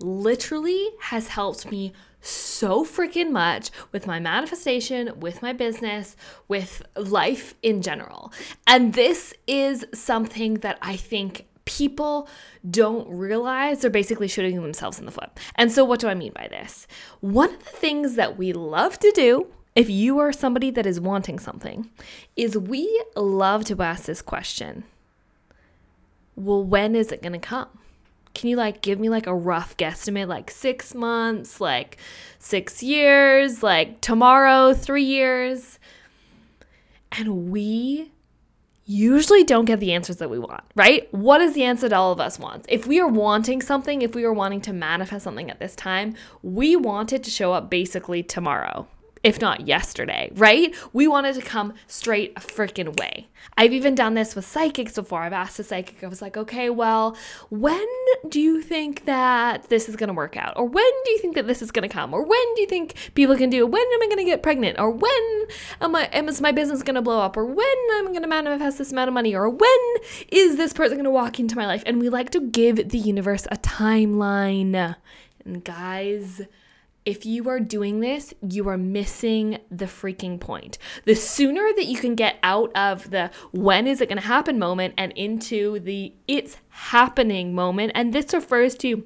literally has helped me so freaking much with my manifestation, with my business, with life in general. And this is something that I think people don't realize they're basically shooting themselves in the foot. And so, what do I mean by this? One of the things that we love to do if you are somebody that is wanting something, is we love to ask this question well, when is it going to come? Can you like give me like a rough guesstimate, like six months, like six years, like tomorrow, three years? And we usually don't get the answers that we want, right? What is the answer that all of us want? If we are wanting something, if we are wanting to manifest something at this time, we want it to show up basically tomorrow if not yesterday, right? We wanted to come straight a freaking way. I've even done this with psychics before. I've asked a psychic, I was like, okay, well, when do you think that this is gonna work out? Or when do you think that this is gonna come? Or when do you think people can do? it? When am I gonna get pregnant? Or when am I am is my business gonna blow up? Or when I'm gonna manifest this amount of money? Or when is this person gonna walk into my life? And we like to give the universe a timeline. And guys, if you are doing this, you are missing the freaking point. The sooner that you can get out of the when is it going to happen moment and into the it's happening moment, and this refers to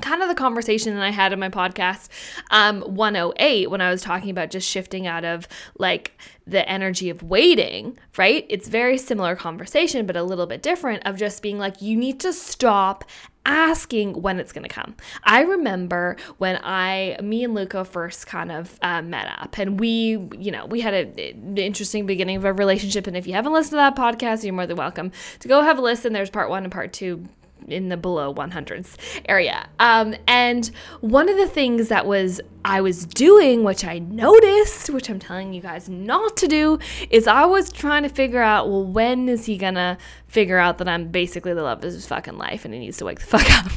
kind of the conversation that I had in my podcast um 108 when I was talking about just shifting out of like the energy of waiting, right? It's very similar conversation but a little bit different of just being like you need to stop asking when it's going to come. I remember when I, me and Luca first kind of uh, met up, and we, you know, we had an interesting beginning of a relationship. And if you haven't listened to that podcast, you're more than welcome to go have a listen. There's part one and part two in the below 100s area. Um, and one of the things that was I was doing, which I noticed, which I'm telling you guys not to do, is I was trying to figure out, well, when is he gonna figure out that I'm basically the love of his fucking life and he needs to wake the fuck up?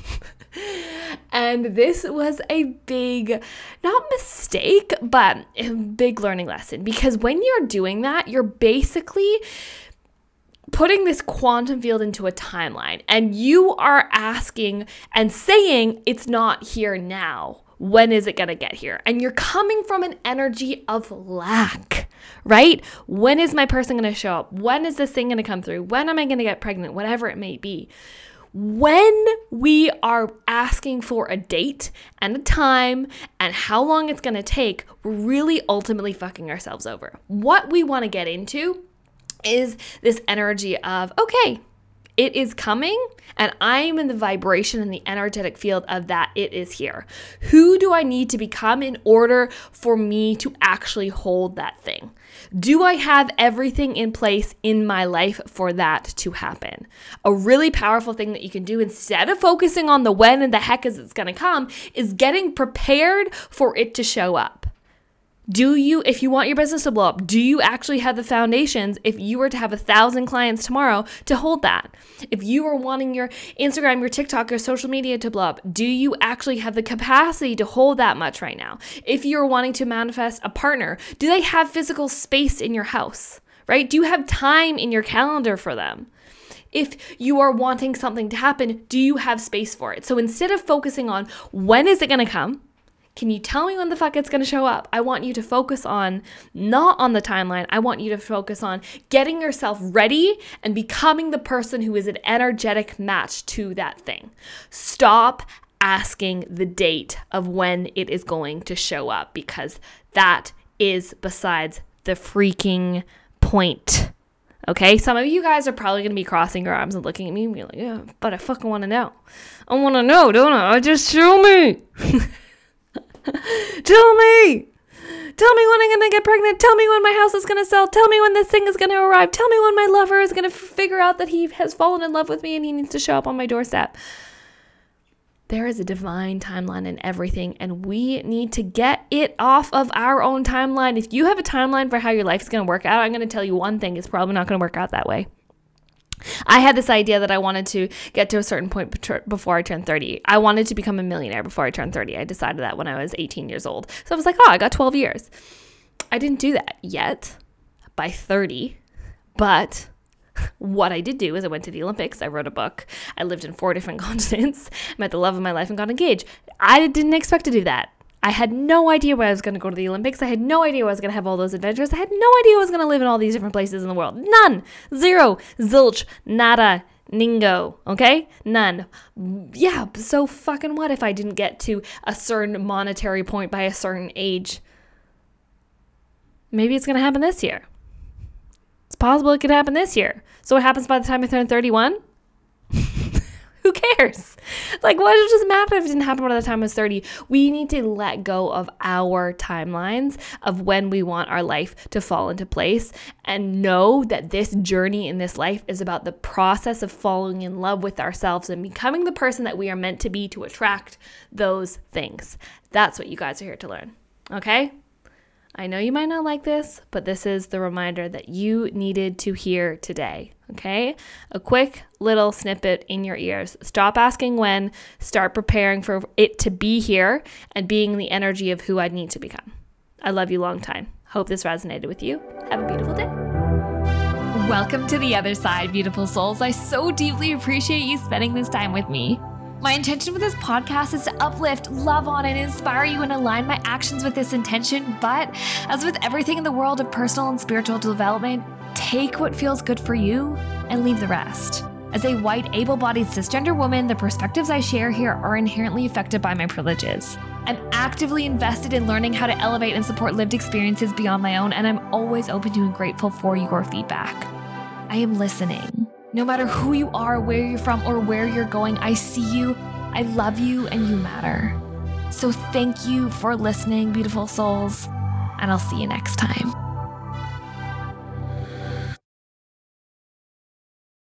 and this was a big, not mistake, but a big learning lesson because when you're doing that, you're basically putting this quantum field into a timeline and you are asking and saying it's not here now. When is it going to get here? And you're coming from an energy of lack, right? When is my person going to show up? When is this thing going to come through? When am I going to get pregnant? Whatever it may be. When we are asking for a date and a time and how long it's going to take, we're really ultimately fucking ourselves over. What we want to get into is this energy of, okay, it is coming, and I'm in the vibration and the energetic field of that it is here. Who do I need to become in order for me to actually hold that thing? Do I have everything in place in my life for that to happen? A really powerful thing that you can do instead of focusing on the when and the heck is it's going to come is getting prepared for it to show up. Do you, if you want your business to blow up, do you actually have the foundations if you were to have a thousand clients tomorrow to hold that? If you are wanting your Instagram, your TikTok, your social media to blow up, do you actually have the capacity to hold that much right now? If you're wanting to manifest a partner, do they have physical space in your house, right? Do you have time in your calendar for them? If you are wanting something to happen, do you have space for it? So instead of focusing on when is it going to come, can you tell me when the fuck it's going to show up? I want you to focus on not on the timeline. I want you to focus on getting yourself ready and becoming the person who is an energetic match to that thing. Stop asking the date of when it is going to show up because that is besides the freaking point. Okay, some of you guys are probably gonna be crossing your arms and looking at me and be like, yeah, but I fucking wanna know. I wanna know, don't I? Just show me. Tell me. Tell me when I'm to get pregnant. Tell me when my house is to sell. Tell me when this thing is to arrive. Tell me when my lover is f- figure out that he has fallen in love with me and he needs to show up on my doorstep. There is a divine timeline in everything, and we need to get it off of our own timeline. If you have a timeline for how your life is to work out, I'm to tell you one thing it's probably not to work out that way. I had this idea that I wanted to get to a certain point before I turned 30. I wanted to become a millionaire before I turned 30. I decided that when I was 18 years old. So I was like, oh, I got 12 years. I didn't do that yet by 30, but what I did do is I went to the Olympics, I wrote a book, I lived in four different continents, met the love of my life, and got engaged. I didn't expect to do that. I had no idea where I was going to go to the Olympics. I had no idea I was going to have all those adventures. I had no idea I was going to live in all these different places in the world. None. Zero. Zilch. Nada. Ningo. Okay? None. Yeah, so fucking what if I didn't get to a certain monetary point by a certain age? Maybe it's going to happen this year. It's possible it could happen this year. So what happens by the time I turn 31? Who cares? Like, what does it matter if it didn't happen by the time I was 30? We need to let go of our timelines of when we want our life to fall into place and know that this journey in this life is about the process of falling in love with ourselves and becoming the person that we are meant to be to attract those things. That's what you guys are here to learn. Okay? I know you might not like this, but this is the reminder that you needed to hear today. Okay? A quick little snippet in your ears. Stop asking when, start preparing for it to be here and being the energy of who I need to become. I love you long time. Hope this resonated with you. Have a beautiful day. Welcome to the other side, beautiful souls. I so deeply appreciate you spending this time with me. My intention with this podcast is to uplift, love on, and inspire you and align my actions with this intention. But as with everything in the world of personal and spiritual development, take what feels good for you and leave the rest. As a white, able bodied cisgender woman, the perspectives I share here are inherently affected by my privileges. I'm actively invested in learning how to elevate and support lived experiences beyond my own, and I'm always open to and grateful for your feedback. I am listening. No matter who you are, where you're from, or where you're going, I see you, I love you, and you matter. So thank you for listening, beautiful souls, and I'll see you next time.